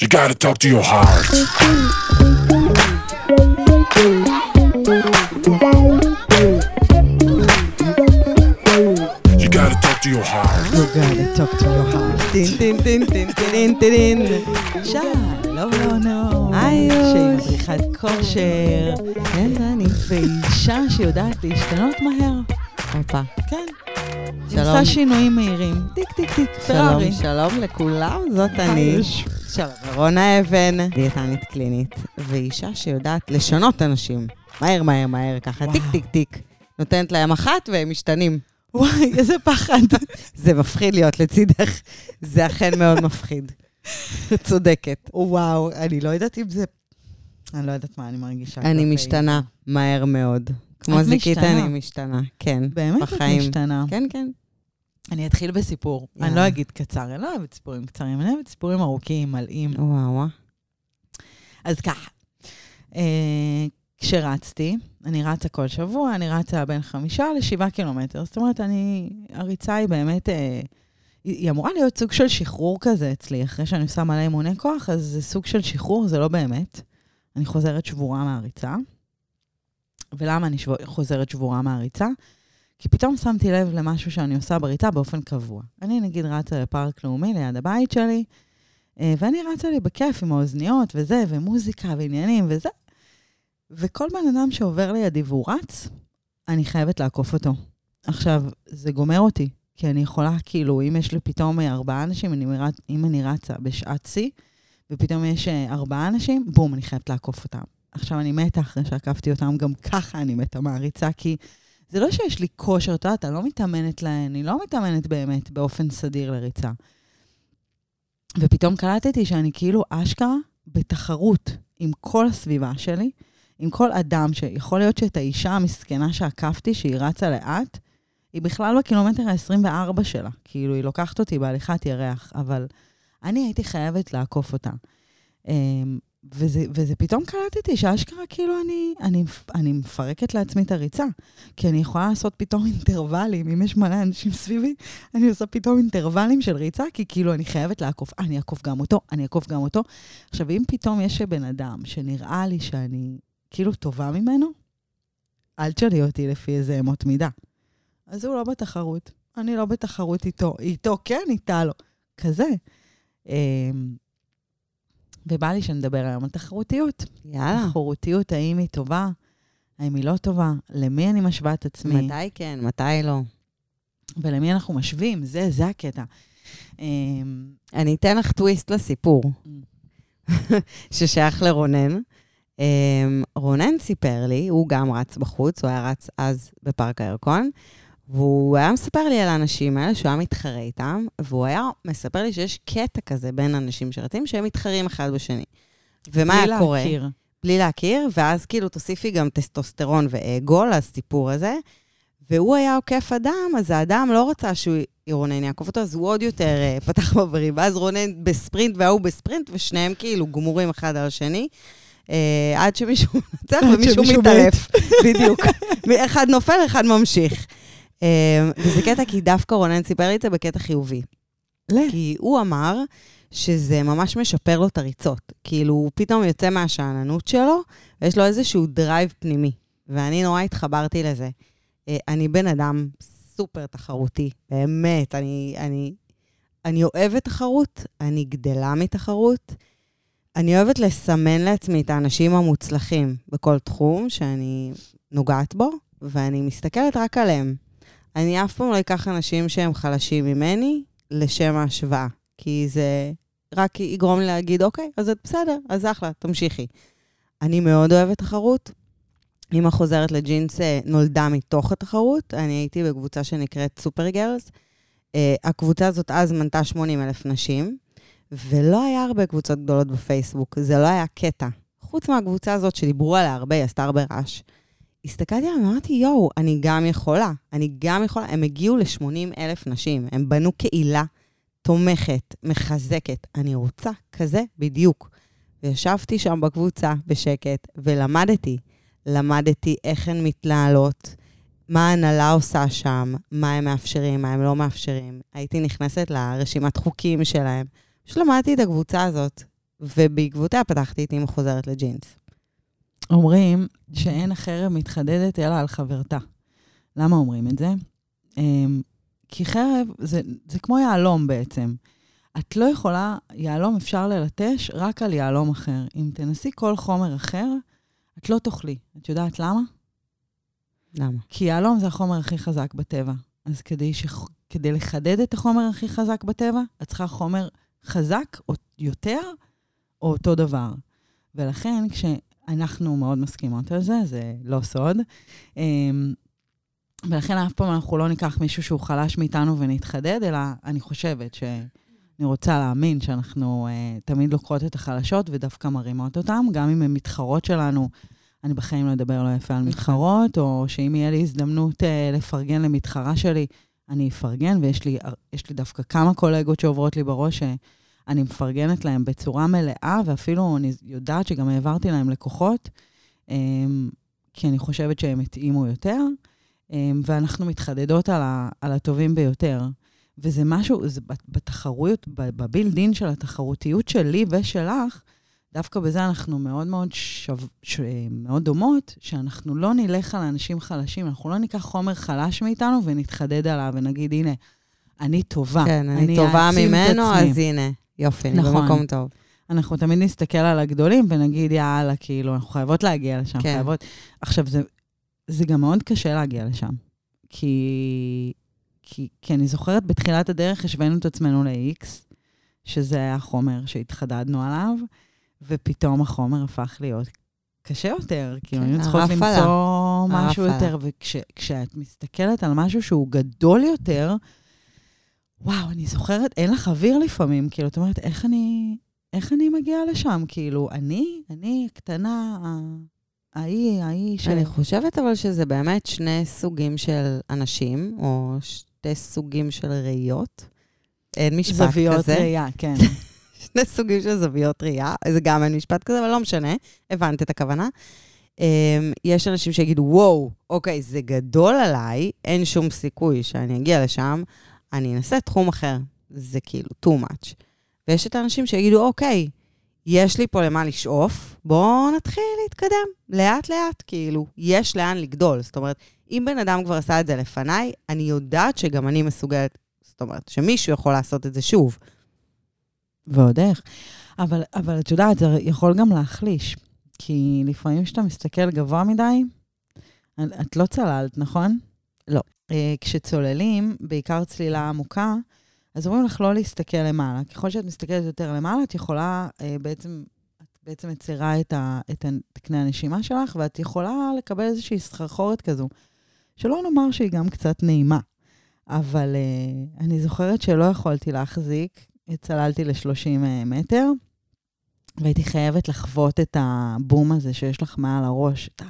You gotta talk to your heart. You gotta talk to your heart. You gotta talk to your heart. טין טין טין טין טין טין טין. שלום לא היי, שהיא. מדריכת כושר, כן, דני. ואישה שיודעת להשתנות מהר. הופה. כן. שלום. עושה שינויים מהירים. טיק טיק טיק, שלום, פרארי. שלום לכולם, זאת אני. שלום, רונה אבן, דיאטנית קלינית, ואישה שיודעת לשנות אנשים. מהר, מהר, מהר, ככה, וואו. טיק, טיק, טיק. נותנת להם אחת והם משתנים. וואי, איזה פחד. זה מפחיד להיות לצידך, זה אכן מאוד מפחיד. צודקת. וואו, אני לא יודעת אם זה... אני לא יודעת מה אני מרגישה. אני משתנה מהר מאוד. כמו זיקית. אני משתנה, כן. באמת את. משתנה. כן, כן. אני אתחיל בסיפור. אני יאללה. לא אגיד קצר, אני לא אוהבת סיפורים קצרים, אני אוהבת סיפורים ארוכים, מלאים. וואו, וואו. אז ככה, אה, כשרצתי, אני רצה כל שבוע, אני רצה בין חמישה לשבעה קילומטר. זאת אומרת, אני, הריצה היא באמת, אה, היא, אמורה להיות סוג של שחרור כזה אצלי. אחרי שאני עושה מלא אימוני כוח, אז זה סוג של שחרור, זה לא באמת. אני חוזרת שבורה מהריצה. ולמה אני שבו, חוזרת שבורה מהריצה? כי פתאום שמתי לב למשהו שאני עושה בריצה באופן קבוע. אני נגיד רצה לפארק לאומי ליד הבית שלי, אה, ואני רצה לי בכיף עם האוזניות וזה, ומוזיקה ועניינים וזה. וכל בן אדם שעובר לידי והוא רץ, אני חייבת לעקוף אותו. עכשיו, זה גומר אותי, כי אני יכולה, כאילו, אם יש לי פתאום ארבעה אנשים, אני, מרצ- אם אני רצה בשעת שיא, ופתאום יש אה, ארבעה אנשים, בום, אני חייבת לעקוף אותם. עכשיו, אני מתה אחרי שעקפתי אותם, גם ככה אני מתה מהריצה, כי זה לא שיש לי כושר, את יודעת, אני לא מתאמנת להן, אני לא מתאמנת באמת באופן סדיר לריצה. ופתאום קלטתי שאני כאילו אשכרה בתחרות עם כל הסביבה שלי, עם כל אדם, שיכול להיות שאת האישה המסכנה שעקפתי, שהיא רצה לאט, היא בכלל בקילומטר ה-24 שלה. כאילו, היא לוקחת אותי בהליכת ירח, אבל אני הייתי חייבת לעקוף אותה. אמ, וזה, וזה פתאום קלטתי שאשכרה כאילו אני, אני, אני מפרקת לעצמי את הריצה. כי אני יכולה לעשות פתאום אינטרוולים, אם יש מלא אנשים סביבי, אני עושה פתאום אינטרוולים של ריצה, כי כאילו אני חייבת לעקוף, אני אעקוף גם אותו, אני אעקוף גם אותו. עכשיו, אם פתאום יש בן אדם שנראה לי שאני כאילו טובה ממנו, אל תשאלי אותי לפי איזה אמות מידה. אז הוא לא בתחרות, אני לא בתחרות איתו. איתו כן, איתה לא. כזה. ובא לי שנדבר היום על תחרותיות. יאללה. תחרותיות, האם היא טובה, האם היא לא טובה, למי אני משווה את עצמי. מתי כן, מתי לא. ולמי אנחנו משווים, זה, זה הקטע. אמ, אני אתן לך טוויסט לסיפור, ששייך לרונן. אמ, רונן סיפר לי, הוא גם רץ בחוץ, הוא היה רץ אז בפארק הירקון, והוא היה מספר לי על האנשים האלה שהוא היה מתחרה איתם, והוא היה מספר לי שיש קטע כזה בין אנשים שרצים, שהם מתחרים אחד בשני. ומה בלי היה קורה? להכיר. בלי להכיר, ואז כאילו תוסיפי גם טסטוסטרון ואגו לסיפור הזה. והוא היה עוקף אדם, אז האדם לא רצה שהוא רונן יעקוף אותו, אז הוא עוד יותר uh, פתח מבריאים. ואז רונן בספרינט וההוא בספרינט, ושניהם כאילו גמורים אחד על השני. Uh, עד שמישהו מנצח ומישהו מתעלף. בדיוק. אחד נופל, אחד ממשיך. אה, וזה קטע, כי דווקא רונן סיפר לי את זה בקטע חיובי. כי הוא אמר שזה ממש משפר לו את הריצות. כאילו, הוא פתאום יוצא מהשאננות שלו, ויש לו איזשהו drive פנימי. ואני נורא התחברתי לזה. אה, אני בן אדם סופר תחרותי, באמת. אני, אני, אני אוהבת תחרות, אני גדלה מתחרות. אני אוהבת לסמן לעצמי את האנשים המוצלחים בכל תחום שאני נוגעת בו, ואני מסתכלת רק עליהם. אני אף פעם לא אקח אנשים שהם חלשים ממני לשם ההשוואה, כי זה רק יגרום לי להגיד, אוקיי, אז את בסדר, אז אחלה, תמשיכי. אני מאוד אוהבת תחרות. אמא חוזרת לג'ינס אה, נולדה מתוך התחרות. אני הייתי בקבוצה שנקראת סופר גרס. אה, הקבוצה הזאת אז מנתה 80 אלף נשים, ולא היה הרבה קבוצות גדולות בפייסבוק, זה לא היה קטע. חוץ מהקבוצה הזאת שדיברו עליה הרבה, היא עשתה הרבה רעש. הסתכלתי עליהם ואמרתי, יואו, אני גם יכולה. אני גם יכולה. הם הגיעו ל-80 אלף נשים. הם בנו קהילה תומכת, מחזקת. אני רוצה כזה בדיוק. וישבתי שם בקבוצה בשקט ולמדתי. למדתי איך הן מתנהלות, מה ההנהלה עושה שם, מה הם מאפשרים, מה הם לא מאפשרים. הייתי נכנסת לרשימת חוקים שלהם. פשוט למדתי את הקבוצה הזאת. ובעקבותיה פתחתי את אימא חוזרת לג'ינס. אומרים שאין החרב מתחדדת אלא על חברתה. למה אומרים את זה? אמ, כי חרב זה, זה כמו יהלום בעצם. את לא יכולה, יהלום אפשר ללטש רק על יהלום אחר. אם תנסי כל חומר אחר, את לא תאכלי. את יודעת למה? למה? כי יהלום זה החומר הכי חזק בטבע. אז כדי, ש... כדי לחדד את החומר הכי חזק בטבע, את צריכה חומר חזק או יותר או אותו דבר. ולכן, כשאנחנו מאוד מסכימות על זה, זה לא סוד, אמ, ולכן אף פעם אנחנו לא ניקח מישהו שהוא חלש מאיתנו ונתחדד, אלא אני חושבת ש... אני רוצה להאמין שאנחנו uh, תמיד לוקחות את החלשות ודווקא מרימות אותן, גם אם הן מתחרות שלנו. אני בחיים לא אדבר לא יפה על נכון. מתחרות, או שאם יהיה לי הזדמנות uh, לפרגן למתחרה שלי, אני אפרגן, ויש לי, יש לי דווקא כמה קולגות שעוברות לי בראש שאני מפרגנת להם בצורה מלאה, ואפילו אני יודעת שגם העברתי להם לקוחות, um, כי אני חושבת שהם התאימו יותר, um, ואנחנו מתחדדות על, ה, על הטובים ביותר. וזה משהו, זה בתחרויות, בבילדין של התחרותיות שלי ושלך, דווקא בזה אנחנו מאוד מאוד, שו, ש, מאוד דומות, שאנחנו לא נלך על אנשים חלשים, אנחנו לא ניקח חומר חלש מאיתנו ונתחדד עליו ונגיד, הנה, אני טובה. כן, אני, אני טובה ממנו, אז הנה, יופי, נכון. אני במקום טוב. אנחנו תמיד נסתכל על הגדולים ונגיד, יאללה, כאילו, אנחנו חייבות להגיע לשם, כן. חייבות... עכשיו, זה, זה גם מאוד קשה להגיע לשם. כי כי, כי אני זוכרת בתחילת הדרך השווינו את עצמנו ל-X, שזה היה החומר שהתחדדנו עליו, ופתאום החומר הפך להיות קשה יותר. כן, כאילו, היינו צריכות למצוא משהו יותר, וכשאת מסתכלת על משהו שהוא גדול יותר, וואו, אני זוכרת, אין לך אוויר לפעמים, כאילו, את אומרת, איך אני, איך אני מגיעה לשם? כאילו, אני, אני הקטנה, ההיא, ההיא ש... אני חושבת אבל שזה באמת שני סוגים של אנשים, או שתי סוגים של ראיות. אין משפט זוויות כזה. זוויות ראייה, כן. שני סוגים של זוויות ראייה, זה גם אין משפט כזה, אבל לא משנה, הבנת את הכוונה. Um, יש אנשים שיגידו, וואו, אוקיי, זה גדול עליי, אין שום סיכוי שאני אגיע לשם, אני אנסה תחום אחר. זה כאילו too much. ויש את האנשים שיגידו, אוקיי, יש לי פה למה לשאוף, בואו נתחיל להתקדם, לאט-לאט, כאילו, יש לאן לגדול. זאת אומרת, אם בן אדם כבר עשה את זה לפניי, אני יודעת שגם אני מסוגלת, זאת אומרת, שמישהו יכול לעשות את זה שוב. ועוד איך. אבל, אבל את יודעת, זה יכול גם להחליש. כי לפעמים כשאתה מסתכל גבוה מדי, את לא צללת, נכון? לא. אה, כשצוללים, בעיקר צלילה עמוקה, אז אומרים לך לא להסתכל למעלה. ככל שאת מסתכלת יותר למעלה, את יכולה אה, בעצם, את בעצם מצירה את, ה, את תקני הנשימה שלך, ואת יכולה לקבל איזושהי סחרחורת כזו. שלא נאמר שהיא גם קצת נעימה, אבל uh, אני זוכרת שלא יכולתי להחזיק, צללתי ל-30 אה, מטר, והייתי חייבת לחוות את הבום הזה שיש לך מעל הראש, את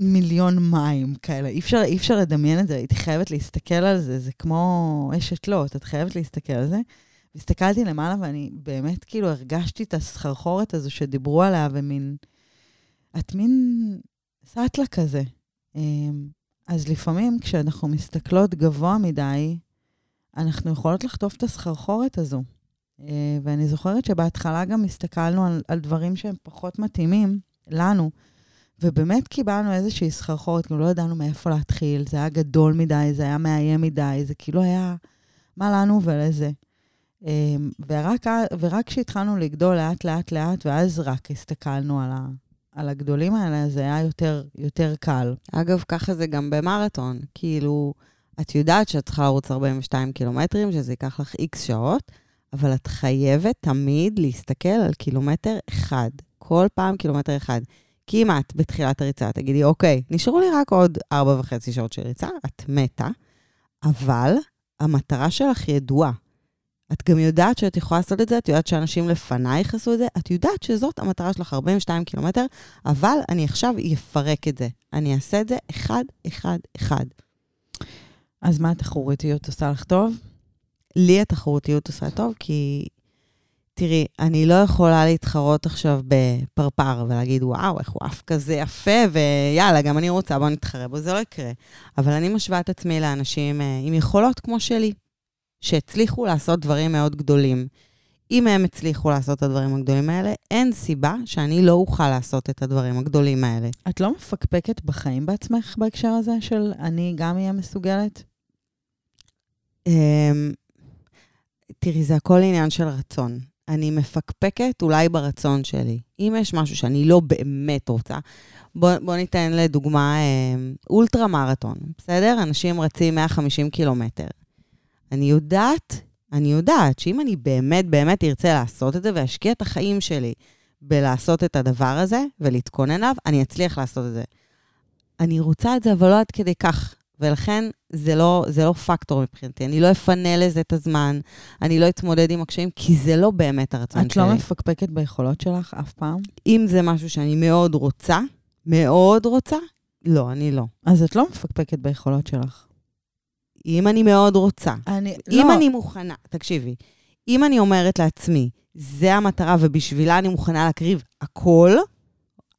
המיליון מים כאלה. אי אפשר, אי אפשר לדמיין את זה, הייתי חייבת להסתכל על זה, זה כמו אשת לוט, את חייבת להסתכל על זה. הסתכלתי למעלה ואני באמת כאילו הרגשתי את הסחרחורת הזו שדיברו עליה, ומין... את מין סאטלה כזה. אמ, אז לפעמים כשאנחנו מסתכלות גבוה מדי, אנחנו יכולות לחטוף את הסחרחורת הזו. אה, ואני זוכרת שבהתחלה גם הסתכלנו על, על דברים שהם פחות מתאימים לנו, ובאמת קיבלנו איזושהי סחרחורת, כאילו לא ידענו מאיפה להתחיל, זה היה גדול מדי, זה היה מאיים מדי, זה כאילו היה, מה לנו ולזה. אמ, ורק, ורק כשהתחלנו לגדול לאט, לאט, לאט, ואז רק הסתכלנו על, ה, על הגדולים האלה, זה היה יותר, יותר קל. אגב, ככה זה גם במרתון. כאילו, את יודעת שאת צריכה לרוץ 42 קילומטרים, שזה ייקח לך איקס שעות, אבל את חייבת תמיד להסתכל על קילומטר אחד. כל פעם קילומטר אחד. את בתחילת הריצה תגידי, אוקיי, נשארו לי רק עוד ארבע וחצי שעות של ריצה, את מתה, אבל המטרה שלך ידועה. את גם יודעת שאת יכולה לעשות את זה, את יודעת שאנשים לפנייך עשו את זה, את יודעת שזאת המטרה שלך, 42 קילומטר, אבל אני עכשיו אפרק את זה. אני אעשה את זה אחד, אחד, אחד. אז מה התחרותיות עושה לך טוב? לי התחרותיות עושה טוב, כי תראי, אני לא יכולה להתחרות עכשיו בפרפר ולהגיד, וואו, איך הוא עף כזה יפה, ויאללה, גם אני רוצה, בוא נתחרה בו, זה לא יקרה. אבל אני משווה את עצמי לאנשים אה, עם יכולות כמו שלי. שהצליחו לעשות דברים מאוד גדולים. אם הם הצליחו לעשות את הדברים הגדולים האלה, אין סיבה שאני לא אוכל לעשות את הדברים הגדולים האלה. את לא מפקפקת בחיים בעצמך בהקשר הזה של אני גם אהיה מסוגלת? אמ, תראי, זה הכל עניין של רצון. אני מפקפקת אולי ברצון שלי. אם יש משהו שאני לא באמת רוצה, בוא, בוא ניתן לדוגמה אה, אולטרה מרתון, בסדר? אנשים רצים 150 קילומטר. אני יודעת, אני יודעת שאם אני באמת באמת ארצה לעשות את זה ואשקיע את החיים שלי בלעשות את הדבר הזה ולהתכונן אליו, אני אצליח לעשות את זה. אני רוצה את זה, אבל לא עד כדי כך. ולכן זה לא, זה לא פקטור מבחינתי. אני לא אפנה לזה את הזמן, אני לא אתמודד עם הקשיים, כי זה לא באמת הרצון את שלי. לא מפקפקת ביכולות שלך אף פעם? אם זה משהו שאני מאוד רוצה, מאוד רוצה, לא, אני לא. אז את לא מפקפקת ביכולות שלך. אם אני מאוד רוצה, אני, אם לא, אני מוכנה, תקשיבי, אם אני אומרת לעצמי, זה המטרה ובשבילה אני מוכנה להקריב הכל,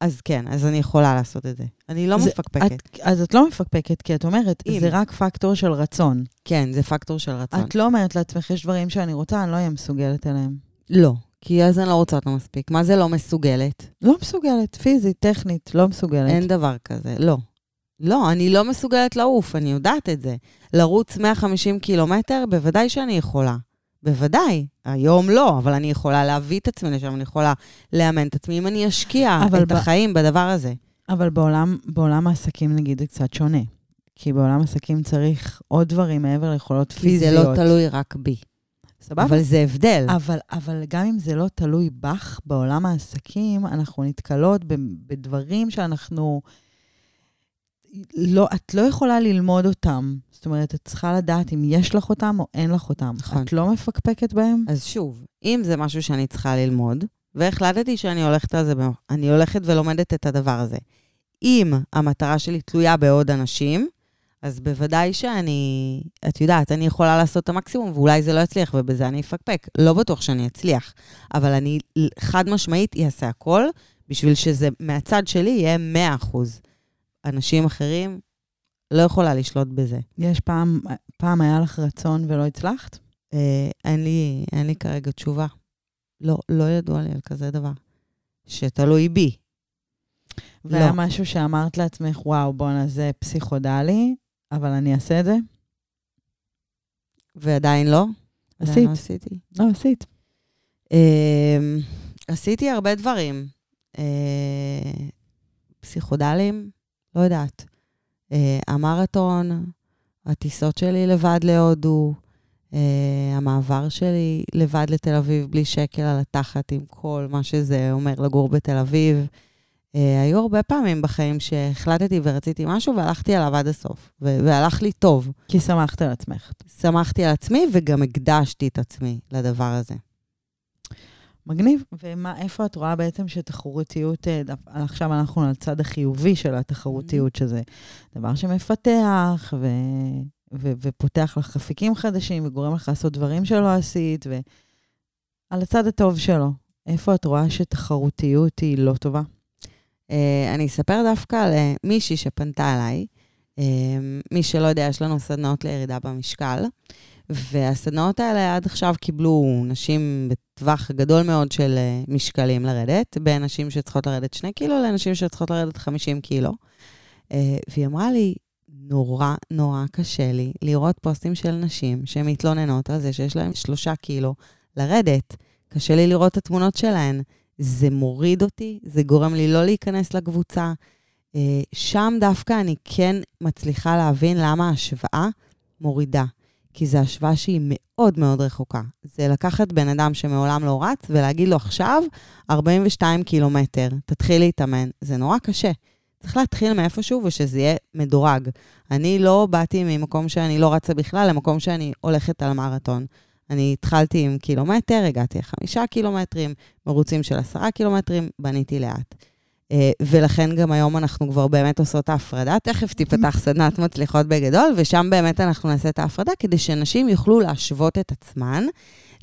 אז כן, אז אני יכולה לעשות את זה. אני לא זה- מפקפקת. את, אז את לא מפקפקת, כי את אומרת, אם. זה רק פקטור של רצון. כן, זה פקטור של רצון. את לא אומרת לעצמך, יש דברים שאני רוצה, אני לא אהיה מסוגלת אליהם. לא, כי אז אני לא רוצה אותו מספיק. מה זה לא מסוגלת? לא מסוגלת, פיזית, טכנית, לא מסוגלת. אין דבר כזה, לא. לא, אני לא מסוגלת לעוף, אני יודעת את זה. לרוץ 150 קילומטר, בוודאי שאני יכולה. בוודאי. היום לא, אבל אני יכולה להביא את עצמי לשם, אני יכולה לאמן את עצמי אם אני אשקיע את ב- החיים בדבר הזה. אבל בעולם, בעולם העסקים, נגיד, זה קצת שונה. כי בעולם העסקים צריך עוד דברים מעבר ליכולות כי פיזיות. זה לא תלוי רק בי. סבבה? אבל זה הבדל. אבל, אבל גם אם זה לא תלוי בך, בעולם העסקים, אנחנו נתקלות בדברים שאנחנו... לא, את לא יכולה ללמוד אותם. זאת אומרת, את צריכה לדעת אם יש לך אותם או אין לך אותם. נכון. את לא מפקפקת בהם? אז שוב, אם זה משהו שאני צריכה ללמוד, והחלטתי שאני הולכת על זה, אני הולכת ולומדת את הדבר הזה. אם המטרה שלי תלויה בעוד אנשים, אז בוודאי שאני, את יודעת, אני יכולה לעשות את המקסימום, ואולי זה לא יצליח, ובזה אני אפקפק. לא בטוח שאני אצליח, אבל אני חד משמעית אעשה הכל, בשביל שזה מהצד שלי יהיה 100%. אנשים אחרים, לא יכולה לשלוט בזה. יש פעם, פעם היה לך רצון ולא הצלחת? אה, אין, לי, אין לי כרגע תשובה. לא, לא ידוע לי על כזה דבר. שתלוי בי. והיה לא. משהו שאמרת לעצמך, וואו, בואנה, זה פסיכודלי, אבל אני אעשה את זה? ועדיין לא. עשית. לא עשיתי. לא, עשית. אה, עשיתי הרבה דברים. אה, פסיכודליים, לא יודעת. אה, המרתון, הטיסות שלי לבד להודו, אה, המעבר שלי לבד לתל אביב בלי שקל על התחת עם כל מה שזה אומר לגור בתל אביב. אה, היו הרבה פעמים בחיים שהחלטתי ורציתי משהו והלכתי עליו עד הסוף, והלך לי טוב. כי שמחת על עצמך. שמחתי על עצמי וגם הקדשתי את עצמי לדבר הזה. מגניב. ומה, איפה את רואה בעצם שתחרותיות, אה, עכשיו אנחנו על הצד החיובי של התחרותיות, שזה דבר שמפתח ו, ו, ופותח לך אפיקים חדשים וגורם לך לעשות דברים שלא עשית, ועל הצד הטוב שלו, איפה את רואה שתחרותיות היא לא טובה? אה, אני אספר דווקא על אה, מישהי שפנתה אליי. אה, מי שלא יודע, יש לנו סדנאות לירידה במשקל, והסדנאות האלה עד עכשיו קיבלו נשים בטווח גדול מאוד של אה, משקלים לרדת, בין נשים שצריכות לרדת 2 קילו לנשים שצריכות לרדת 50 קילו. אה, והיא אמרה לי, נורא נורא קשה לי לראות פוסטים של נשים שמתלוננות על זה שיש להן 3 קילו לרדת. קשה לי לראות את התמונות שלהן. זה מוריד אותי, זה גורם לי לא להיכנס לקבוצה. אה, שם דווקא אני כן מצליחה להבין למה ההשוואה מורידה. כי זו השוואה שהיא מאוד מאוד רחוקה. זה לקחת בן אדם שמעולם לא רץ ולהגיד לו עכשיו 42 קילומטר, תתחיל להתאמן. זה נורא קשה. צריך להתחיל מאיפשהו ושזה יהיה מדורג. אני לא באתי ממקום שאני לא רצה בכלל למקום שאני הולכת על מרתון. אני התחלתי עם קילומטר, הגעתי לחמישה קילומטרים, מרוצים של עשרה קילומטרים, בניתי לאט. אה, ולכן גם היום אנחנו כבר באמת עושות ההפרדה. תכף תיפתח סדנת מצליחות בגדול, ושם באמת אנחנו נעשה את ההפרדה, כדי שנשים יוכלו להשוות את עצמן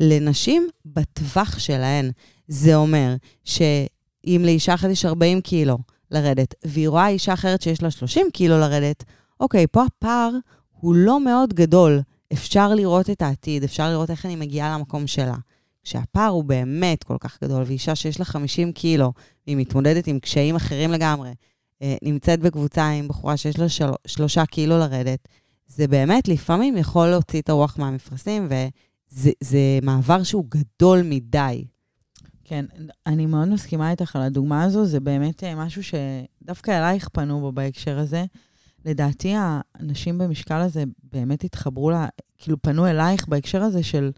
לנשים בטווח שלהן. זה אומר שאם לאישה אחת יש 40 קילו לרדת, והיא רואה אישה אחרת שיש לה 30 קילו לרדת, אוקיי, פה הפער הוא לא מאוד גדול. אפשר לראות את העתיד, אפשר לראות איך אני מגיעה למקום שלה. כשהפער הוא באמת כל כך גדול, ואישה שיש לה 50 קילו, והיא מתמודדת עם קשיים אחרים לגמרי, אה, נמצאת בקבוצה עם בחורה שיש לה של, שלושה קילו לרדת, זה באמת לפעמים יכול להוציא את הרוח מהמפרשים, וזה מעבר שהוא גדול מדי. כן, אני מאוד מסכימה איתך על הדוגמה הזו, זה באמת אה, משהו שדווקא אלייך פנו בו בהקשר הזה. לדעתי, האנשים במשקל הזה באמת התחברו לה, כאילו פנו אלייך בהקשר הזה של,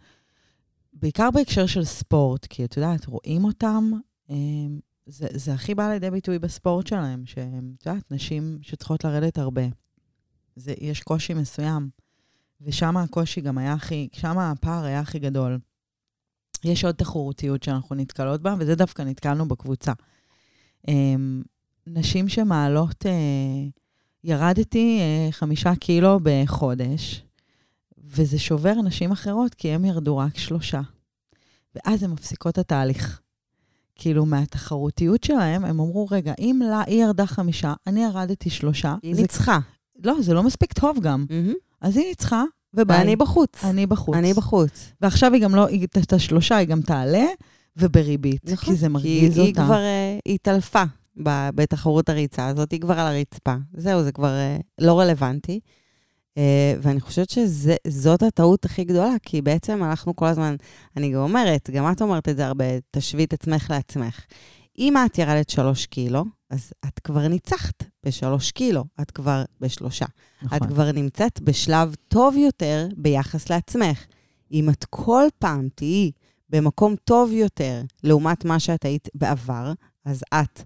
בעיקר בהקשר של ספורט, כי את יודעת, רואים אותם, אה, זה, זה הכי בא לידי ביטוי בספורט שלהם, שאת יודעת, נשים שצריכות לרדת הרבה. זה, יש קושי מסוים, ושם הקושי גם היה הכי, שם הפער היה הכי גדול. יש עוד תחרותיות שאנחנו נתקלות בה, וזה דווקא נתקלנו בקבוצה. אמ, נשים שמעלות, אה, ירדתי אה, חמישה קילו בחודש, וזה שובר נשים אחרות, כי הן ירדו רק שלושה. ואז הן מפסיקות את התהליך. כאילו, מהתחרותיות שלהם, הם אמרו, רגע, אם לה, היא ירדה חמישה, אני ירדתי שלושה. היא ניצחה. לא, זה לא מספיק טוב גם. Mm-hmm. אז היא ניצחה, וביי. ואני בחוץ. אני בחוץ. אני בחוץ. ועכשיו היא גם לא, היא- את השלושה היא גם תעלה, ובריבית. כי זה מרגיז נכון. כי אותה. היא כבר אה, התעלפה בתחרות הריצה הזאת, היא כבר על הרצפה. זהו, זה כבר אה, לא רלוונטי. אה, ואני חושבת שזאת הטעות הכי גדולה, כי בעצם אנחנו כל הזמן, אני גם אומרת, גם את אומרת את זה הרבה, תשווי את עצמך לעצמך. אם את ירדת שלוש קילו, אז את כבר ניצחת בשלוש קילו, את כבר בשלושה. נכון. את כבר נמצאת בשלב טוב יותר ביחס לעצמך. אם את כל פעם תהיי במקום טוב יותר לעומת מה שאת היית בעבר, אז את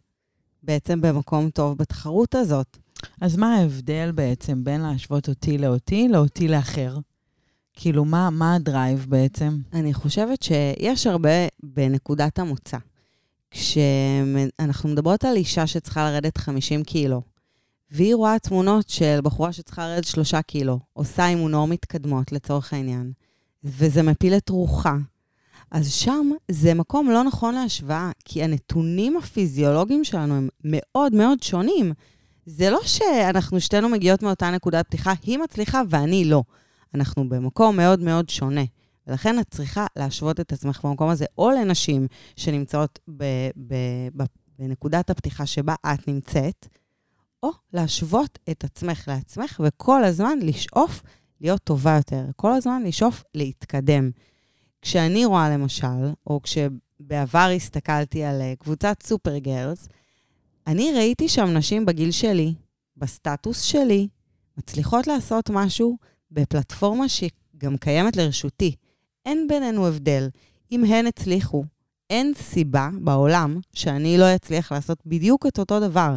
בעצם במקום טוב בתחרות הזאת. אז מה ההבדל בעצם בין להשוות אותי לאותי, לאותי לאחר? כאילו, מה, מה הדרייב בעצם? אני חושבת שיש הרבה בנקודת המוצא. כשאנחנו מדברות על אישה שצריכה לרדת 50 קילו, והיא רואה תמונות של בחורה שצריכה לרדת 3 קילו, עושה אימונור מתקדמות לצורך העניין, וזה מפיל את רוחה, אז שם זה מקום לא נכון להשוואה, כי הנתונים הפיזיולוגיים שלנו הם מאוד מאוד שונים. זה לא שאנחנו שתינו מגיעות מאותה נקודת פתיחה, היא מצליחה ואני לא. אנחנו במקום מאוד מאוד שונה. ולכן את צריכה להשוות את עצמך במקום הזה, או לנשים שנמצאות ב, ב, ב, בנקודת הפתיחה שבה את נמצאת, או להשוות את עצמך לעצמך, וכל הזמן לשאוף להיות טובה יותר. כל הזמן לשאוף להתקדם. כשאני רואה למשל, או כשבעבר הסתכלתי על אה, קבוצת סופר גרלס, אני ראיתי שם נשים בגיל שלי, בסטטוס שלי, מצליחות לעשות משהו בפלטפורמה שגם קיימת לרשותי. אין בינינו הבדל. אם הן הצליחו, אין סיבה בעולם שאני לא אצליח לעשות בדיוק את אותו דבר.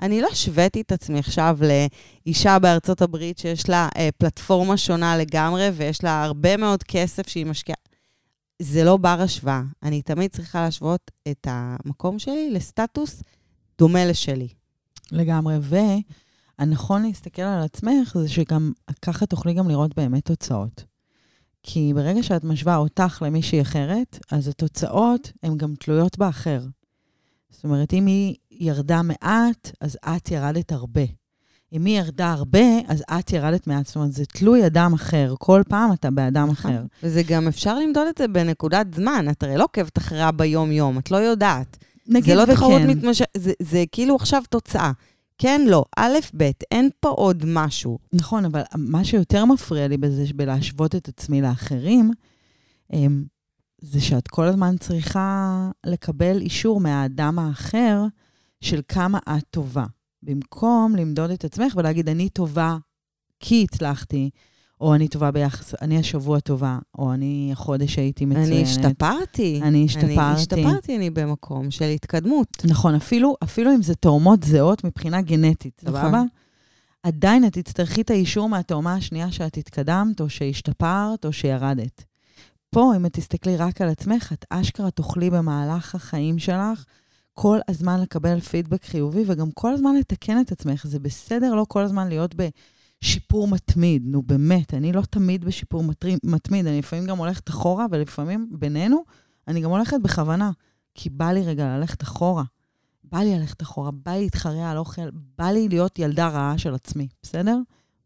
אני לא השוויתי את עצמי עכשיו לאישה בארצות הברית שיש לה אה, פלטפורמה שונה לגמרי ויש לה הרבה מאוד כסף שהיא משקיעה. זה לא בר השוואה. אני תמיד צריכה להשוות את המקום שלי לסטטוס דומה לשלי. לגמרי. והנכון להסתכל על עצמך זה שגם ככה תוכלי גם לראות באמת תוצאות. כי ברגע שאת משווה אותך למישהי אחרת, אז התוצאות הן גם תלויות באחר. זאת אומרת, אם היא ירדה מעט, אז את ירדת הרבה. אם היא ירדה הרבה, אז את ירדת מעט. זאת אומרת, זה תלוי אדם אחר. כל פעם אתה באדם אחר. וזה גם אפשר למדוד את זה בנקודת זמן. את הרי לא עוקבת אחריה ביום-יום, את לא יודעת. נגיד זה לא וכן. תחרות מתמשכת, זה, זה כאילו עכשיו תוצאה. כן, לא, א', ב', אין פה עוד משהו. נכון, אבל מה שיותר מפריע לי בזה, בלהשוות את עצמי לאחרים, אמ, זה שאת כל הזמן צריכה לקבל אישור מהאדם האחר של כמה את טובה. במקום למדוד את עצמך ולהגיד, אני טובה כי הצלחתי, או אני טובה ביחס, אני השבוע טובה, או אני החודש הייתי מצוינת. אני השתפרתי. אני השתפרתי. אני השתפרתי, אני במקום של התקדמות. נכון, אפילו, אפילו אם זה תאומות זהות מבחינה גנטית, נכון. סבבה? עדיין את תצטרכי את האישור מהתאומה השנייה שאת התקדמת, או שהשתפרת, או שירדת. פה, אם את תסתכלי רק על עצמך, את אשכרה תוכלי במהלך החיים שלך כל הזמן לקבל פידבק חיובי, וגם כל הזמן לתקן את עצמך. זה בסדר לא כל הזמן להיות בשיפור מתמיד. נו, באמת, אני לא תמיד בשיפור מתמיד, אני לפעמים גם הולכת אחורה, ולפעמים, בינינו, אני גם הולכת בכוונה, כי בא לי רגע ללכת אחורה. בא לי ללכת אחורה, בא לי להתחרע על אוכל, בא לי להיות ילדה רעה של עצמי, בסדר?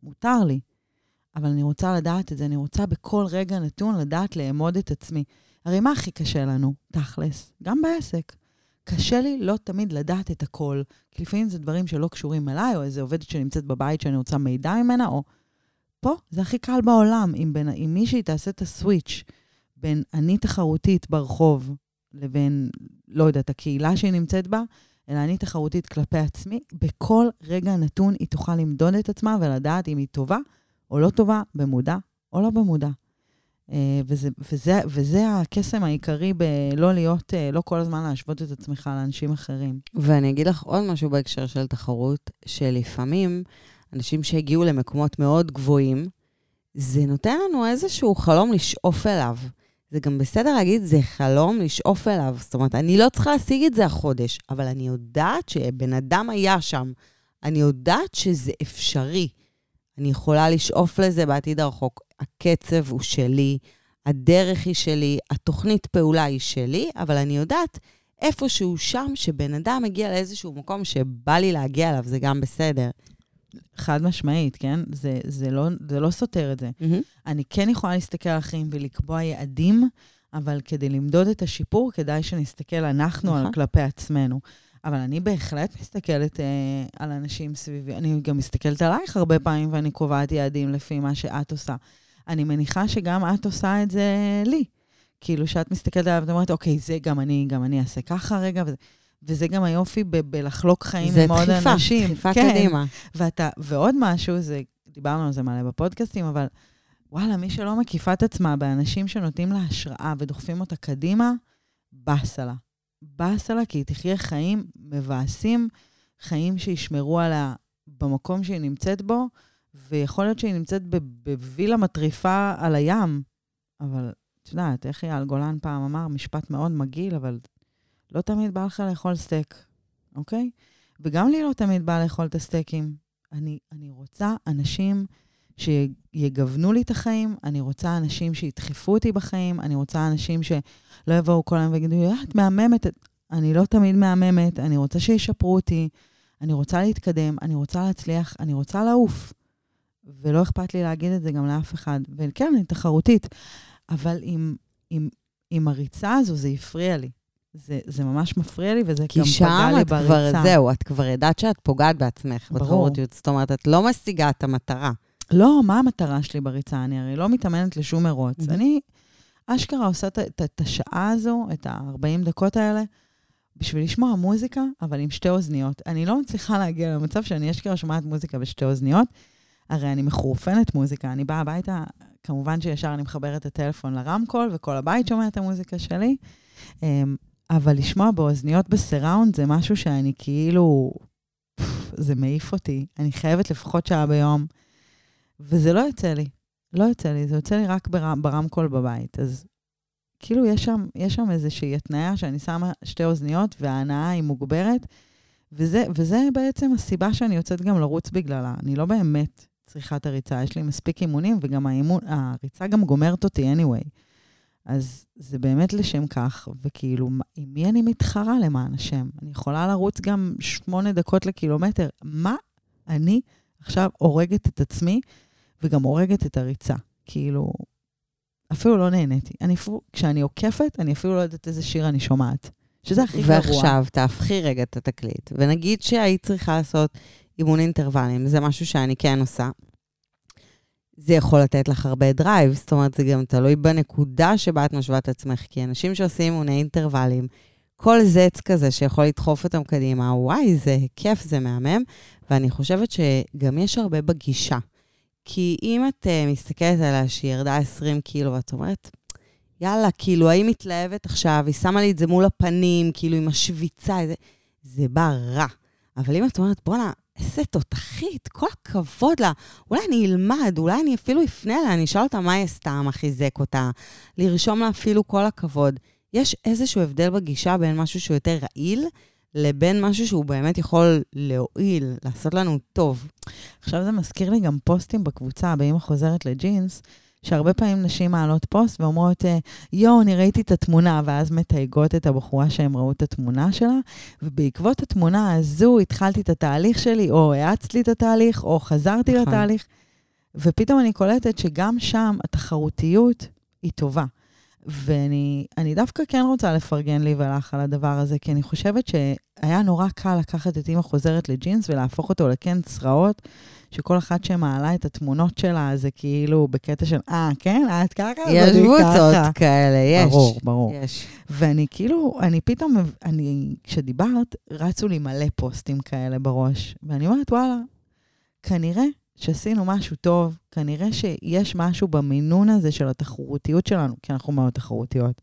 מותר לי. אבל אני רוצה לדעת את זה, אני רוצה בכל רגע נתון לדעת לאמוד את עצמי. הרי מה הכי קשה לנו, תכלס? גם בעסק. קשה לי לא תמיד לדעת את הכל, כי לפעמים זה דברים שלא קשורים אליי, או איזה עובדת שנמצאת בבית שאני רוצה מידע ממנה, או... פה זה הכי קל בעולם. אם, בין, אם מישהי תעשה את הסוויץ' בין אני תחרותית ברחוב לבין, לא יודעת, הקהילה שהיא נמצאת בה, אלא אני תחרותית כלפי עצמי, בכל רגע נתון היא תוכל למדוד את עצמה ולדעת אם היא טובה או לא טובה, במודע או לא במודע. אה, וזה, וזה, וזה הקסם העיקרי בלא להיות, אה, לא כל הזמן להשוות את עצמך לאנשים אחרים. ואני אגיד לך עוד משהו בהקשר של תחרות, שלפעמים אנשים שהגיעו למקומות מאוד גבוהים, זה נותן לנו איזשהו חלום לשאוף אליו. זה גם בסדר להגיד, זה חלום לשאוף אליו. זאת אומרת, אני לא צריכה להשיג את זה החודש, אבל אני יודעת שבן אדם היה שם. אני יודעת שזה אפשרי. אני יכולה לשאוף לזה בעתיד הרחוק. הקצב הוא שלי, הדרך היא שלי, התוכנית פעולה היא שלי, אבל אני יודעת איפשהו שם שבן אדם מגיע לאיזשהו מקום שבא לי להגיע אליו, זה גם בסדר. חד משמעית, כן? זה, זה, לא, זה לא סותר את זה. Mm-hmm. אני כן יכולה להסתכל על אחרים ולקבוע יעדים, אבל כדי למדוד את השיפור, כדאי שנסתכל אנחנו נכון. על כלפי עצמנו. אבל אני בהחלט מסתכלת אה, על אנשים סביבי. אני גם מסתכלת עלייך הרבה פעמים, ואני קובעת יעדים לפי מה שאת עושה. אני מניחה שגם את עושה את זה לי. כאילו, שאת מסתכלת עליו ואת אומרת, אוקיי, זה גם אני, גם אני אעשה ככה רגע, וזה, וזה גם היופי ב- בלחלוק חיים זה עם עוד דחיפה, אנשים. דחיפה כן. קדימה. ואתה, ועוד משהו, זה, דיברנו על זה מלא בפודקאסטים, אבל וואלה, מי שלא מקיפה את עצמה באנשים שנותנים לה השראה ודוחפים אותה קדימה, באסה לה. באסה לה, כי היא תחיה חיים מבאסים, חיים שישמרו עליה במקום שהיא נמצאת בו, ויכול להיות שהיא נמצאת בווילה מטריפה על הים, אבל את יודעת, איך אייל גולן פעם אמר, משפט מאוד מגעיל, אבל לא תמיד בא לך לאכול סטייק, אוקיי? וגם לי לא תמיד בא לאכול את הסטייקים. אני, אני רוצה אנשים שיגוונו לי את החיים, אני רוצה אנשים שידחפו אותי בחיים, אני רוצה אנשים שלא יבואו כל היום ויגידו, "אה, את מהממת. את-" אני לא תמיד מהממת, אני רוצה שישפרו אותי, אני רוצה להתקדם, אני רוצה להצליח, אני רוצה לעוף. ולא אכפת לי להגיד את זה גם לאף אחד. וכן, אני תחרותית, אבל עם, עם, עם הריצה הזו זה הפריע לי. זה, זה ממש מפריע לי, וזה כי גם שם פגע לי את כבר, בריצה. זהו, את כבר ידעת שאת פוגעת בעצמך ברור. בתחרותיות. זאת אומרת, את לא משיגה את המטרה. לא, מה המטרה שלי בריצה? אני הרי לא מתאמנת לשום מרוץ. Mhm. אני אשכרה עושה את השעה הזו, את ה-40 דקות האלה, בשביל לשמוע מוזיקה, אבל עם שתי אוזניות. אני לא מצליחה להגיע למצב שאני אשכרה שומעת מוזיקה בשתי אוזניות. הרי אני מחורפנת מוזיקה, אני באה הביתה, כמובן שישר אני מחברת את הטלפון לרמקול, וכל הבית שומע את המוזיקה שלי. אמ, אבל לשמוע באוזניות בסיראונד זה משהו שאני כאילו, זה מעיף אותי. אני חייבת לפחות שעה ביום. וזה לא יוצא לי. לא יוצא לי, זה יוצא לי רק ברם, ברמקול בבית. אז כאילו, יש שם, יש שם איזושהי התניה שאני שמה שתי אוזניות וההנאה היא מוגברת, וזה, וזה בעצם הסיבה שאני יוצאת גם לרוץ בגללה. אני לא באמת צריכה את הריצה, יש לי מספיק אימונים, וגם האימון, הריצה גם גומרת אותי anyway. אז זה באמת לשם כך, וכאילו, עם מי אני מתחרה למען השם? אני יכולה לרוץ גם שמונה דקות לקילומטר. מה אני עכשיו הורגת את עצמי וגם הורגת את הריצה? כאילו, אפילו לא נהניתי. אני אפילו, כשאני עוקפת, אני אפילו לא יודעת איזה שיר אני שומעת. שזה הכי גרוע. ועכשיו, תהפכי רגע את התקליט, ונגיד שהיית צריכה לעשות אימון אינטרוולים, זה משהו שאני כן עושה. זה יכול לתת לך הרבה drive, זאת אומרת, זה גם תלוי בנקודה שבה את משווה את עצמך, כי אנשים שעושים אימוני אינטרוולים, כל זץ כזה שיכול לדחוף אותם קדימה, וואי, זה כיף, זה מהמם, ואני חושבת שגם יש הרבה בגישה. כי אם את uh, מסתכלת עליה שהיא ירדה 20 קילו, ואת אומרת, יאללה, כאילו, האם מתלהבת עכשיו, היא שמה לי את זה מול הפנים, כאילו, היא משוויצה, זה, זה בא רע. אבל אם את אומרת, בואנה, איזה תותחית, כל הכבוד לה. אולי אני אלמד, אולי אני אפילו אפנה אליה, אני אשאל אותה מה היא עשתה, מה חיזק אותה, לרשום לה אפילו כל הכבוד. יש איזשהו הבדל בגישה בין משהו שהוא יותר רעיל, לבין משהו שהוא באמת יכול להועיל, לעשות לנו טוב. עכשיו זה מזכיר לי גם פוסטים בקבוצה, באמא חוזרת לג'ינס, שהרבה פעמים נשים מעלות פוסט ואומרות, אה, יואו, אני ראיתי את התמונה, ואז מתייגות את הבחורה שהם ראו את התמונה שלה, ובעקבות התמונה הזו התחלתי את התהליך שלי, או האצת לי את התהליך, או חזרתי נכון. לתהליך, ופתאום אני קולטת שגם שם התחרותיות היא טובה. ואני אני דווקא כן רוצה לפרגן לי ולך על הדבר הזה, כי אני חושבת שהיה נורא קל לקחת את אימא חוזרת לג'ינס ולהפוך אותו לכן צרעות, שכל אחת שמעלה את התמונות שלה, זה כאילו בקטע של, אה, כן? את ככה? יש קבוצות ככה." כאלה, יש. ברור, ברור. יש. ואני כאילו, אני פתאום, אני, כשדיברת, רצו לי מלא פוסטים כאלה בראש. ואני אומרת, וואלה, כנראה שעשינו משהו טוב, כנראה שיש משהו במינון הזה של התחרותיות שלנו, כי אנחנו מאוד תחרותיות.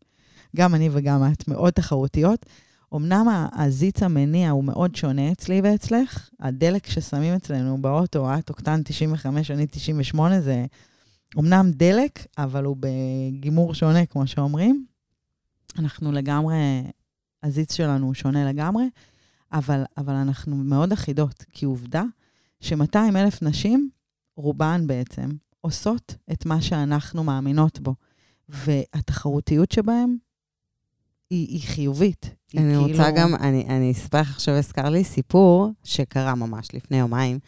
גם אני וגם את מאוד תחרותיות. אמנם הזיץ המניע הוא מאוד שונה אצלי ואצלך, הדלק ששמים אצלנו באוטו, את אוקטן 95, אני 98, זה אמנם דלק, אבל הוא בגימור שונה, כמו שאומרים. אנחנו לגמרי, הזיץ שלנו הוא שונה לגמרי, אבל, אבל אנחנו מאוד אחידות, כי עובדה ש-200 אלף נשים, רובן בעצם, עושות את מה שאנחנו מאמינות בו. והתחרותיות שבהן היא, היא חיובית. היא אני כאילו- רוצה גם, אני, אני אספר לך עכשיו, הזכר לי סיפור שקרה ממש לפני יומיים.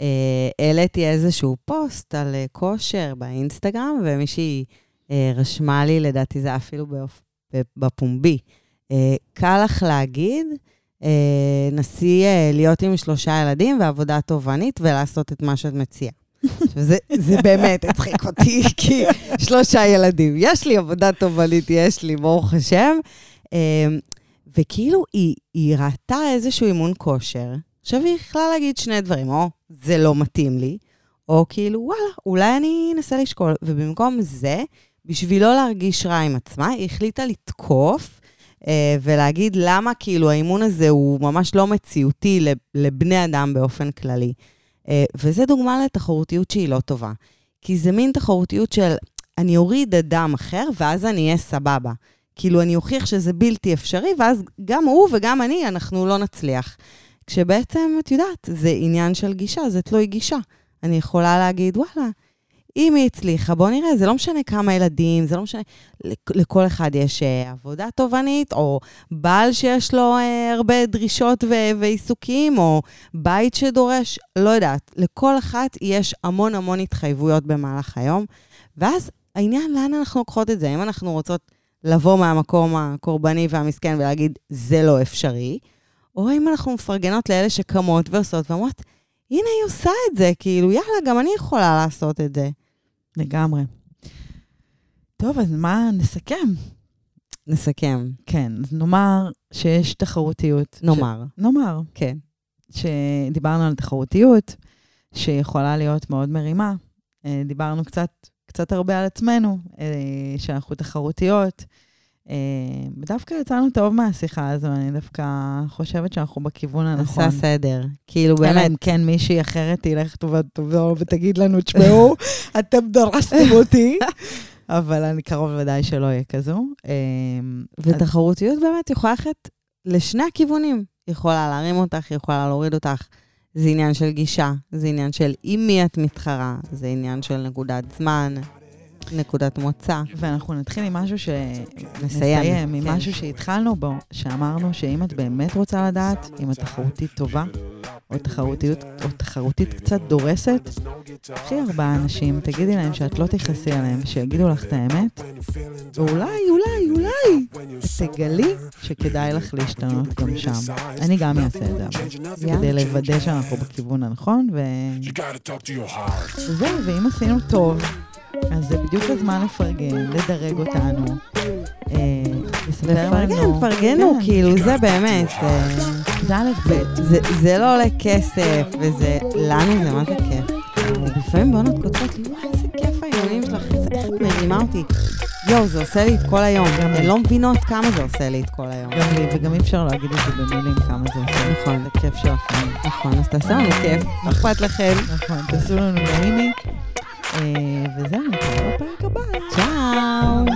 אה, העליתי איזשהו פוסט על אה, כושר באינסטגרם, ומישהי אה, רשמה לי, לדעתי זה אפילו באופ, בפומבי. אה, קל לך להגיד, אה, נסי אה, להיות עם שלושה ילדים ועבודה תובענית ולעשות את מה שאת מציעה. זה, זה באמת הצחיק אותי, כי שלושה ילדים. יש לי עבודה תובענית, יש לי, ברוך השם. אה, וכאילו, היא, היא ראתה איזשהו אימון כושר. עכשיו, היא יכלה להגיד שני דברים, או זה לא מתאים לי, או כאילו, וואלה, אולי אני אנסה לשקול. ובמקום זה, בשביל לא להרגיש רע עם עצמה, היא החליטה לתקוף אה, ולהגיד למה כאילו האימון הזה הוא ממש לא מציאותי לב- לבני אדם באופן כללי. אה, וזה דוגמה לתחרותיות שהיא לא טובה. כי זה מין תחרותיות של אני אוריד אדם אחר ואז אני אהיה סבבה. כאילו, אני אוכיח שזה בלתי אפשרי, ואז גם הוא וגם אני, אנחנו לא נצליח. כשבעצם, את יודעת, זה עניין של גישה, זה תלוי גישה. אני יכולה להגיד, וואלה, אם היא הצליחה, בוא נראה, זה לא משנה כמה ילדים, זה לא משנה, לכ- לכל אחד יש אה, עבודה תובענית, או בעל שיש לו אה, הרבה דרישות ו- ועיסוקים, או בית שדורש, לא יודעת. לכל אחת יש המון המון התחייבויות במהלך היום, ואז העניין, לאן אנחנו לוקחות את זה? אם אנחנו רוצות לבוא מהמקום הקורבני והמסכן ולהגיד, זה לא אפשרי, או אם אנחנו מפרגנות לאלה שקמות ועושות ואומרות, הנה היא עושה את זה, כאילו, יאללה, גם אני יכולה לעשות את זה. לגמרי. טוב, אז מה, נסכם. נסכם, כן, אז נאמר שיש תחרותיות. נאמר, ש... נאמר. כן. שדיברנו על תחרותיות, שיכולה להיות מאוד מרימה. אה, דיברנו קצת, קצת הרבה על עצמנו, אה, שאנחנו תחרותיות. אה, ודווקא יצאנו טוב מהשיחה הזו, אני דווקא חושבת שאנחנו בכיוון הנכון. עשה סדר. כאילו, אלא באמת, אם כן מישהי אחרת תלך ותבוא ותגיד לנו, תשמעו, אתם דרסתם אותי. אבל אני קרוב לוודאי שלא יהיה כזו. אה, ותחרותיות באמת יכולה ללכת לשני הכיוונים. יכולה להרים אותך, יכולה להוריד אותך. זה עניין של גישה, זה עניין של עם מי את מתחרה, זה עניין של נקודת זמן, נקודת מוצא. ואנחנו נתחיל עם משהו ש... נסיים, נסיים עם כן. משהו שהתחלנו בו, שאמרנו שאם את באמת רוצה לדעת אם התחרותית טובה, או תחרותיות, או תחרותית קצת דורסת, קחי ארבעה אנשים, תגידי להם שאת לא תכעסי עליהם, שיגידו לך את האמת, ואולי, אולי, אולי, תגלי שכדאי לך להשתנות גם שם. אני גם אעשה את זה, אבל, כדי לוודא שאנחנו בכיוון הנכון, ו... וזהו, ואם עשינו טוב, אז זה בדיוק הזמן לפרגן, לדרג אותנו. אה, לפרגן. פרגנו, כן, כאילו, זה באמת, אה, זה א' ב'. זה, לא עולה כסף, וזה, לנו זה מה זה כיף. לפעמים בנות כותבות לי, וואי, איזה כיף האימונים שלך, איך את מרימה אותי. יואו, זה עושה לי את כל היום. הן. לא מבינות כמה זה עושה לי את כל היום. גם לי, וגם אי אפשר להגיד את זה במילים כמה זה עושה. נכון. זה כיף של החיים. נכון, אז תעשה לנו כיף, אכפת לכם? נכון, תעשו לנו נעימי. אה, וזהו, נתראה בפרק הבא. צ'או!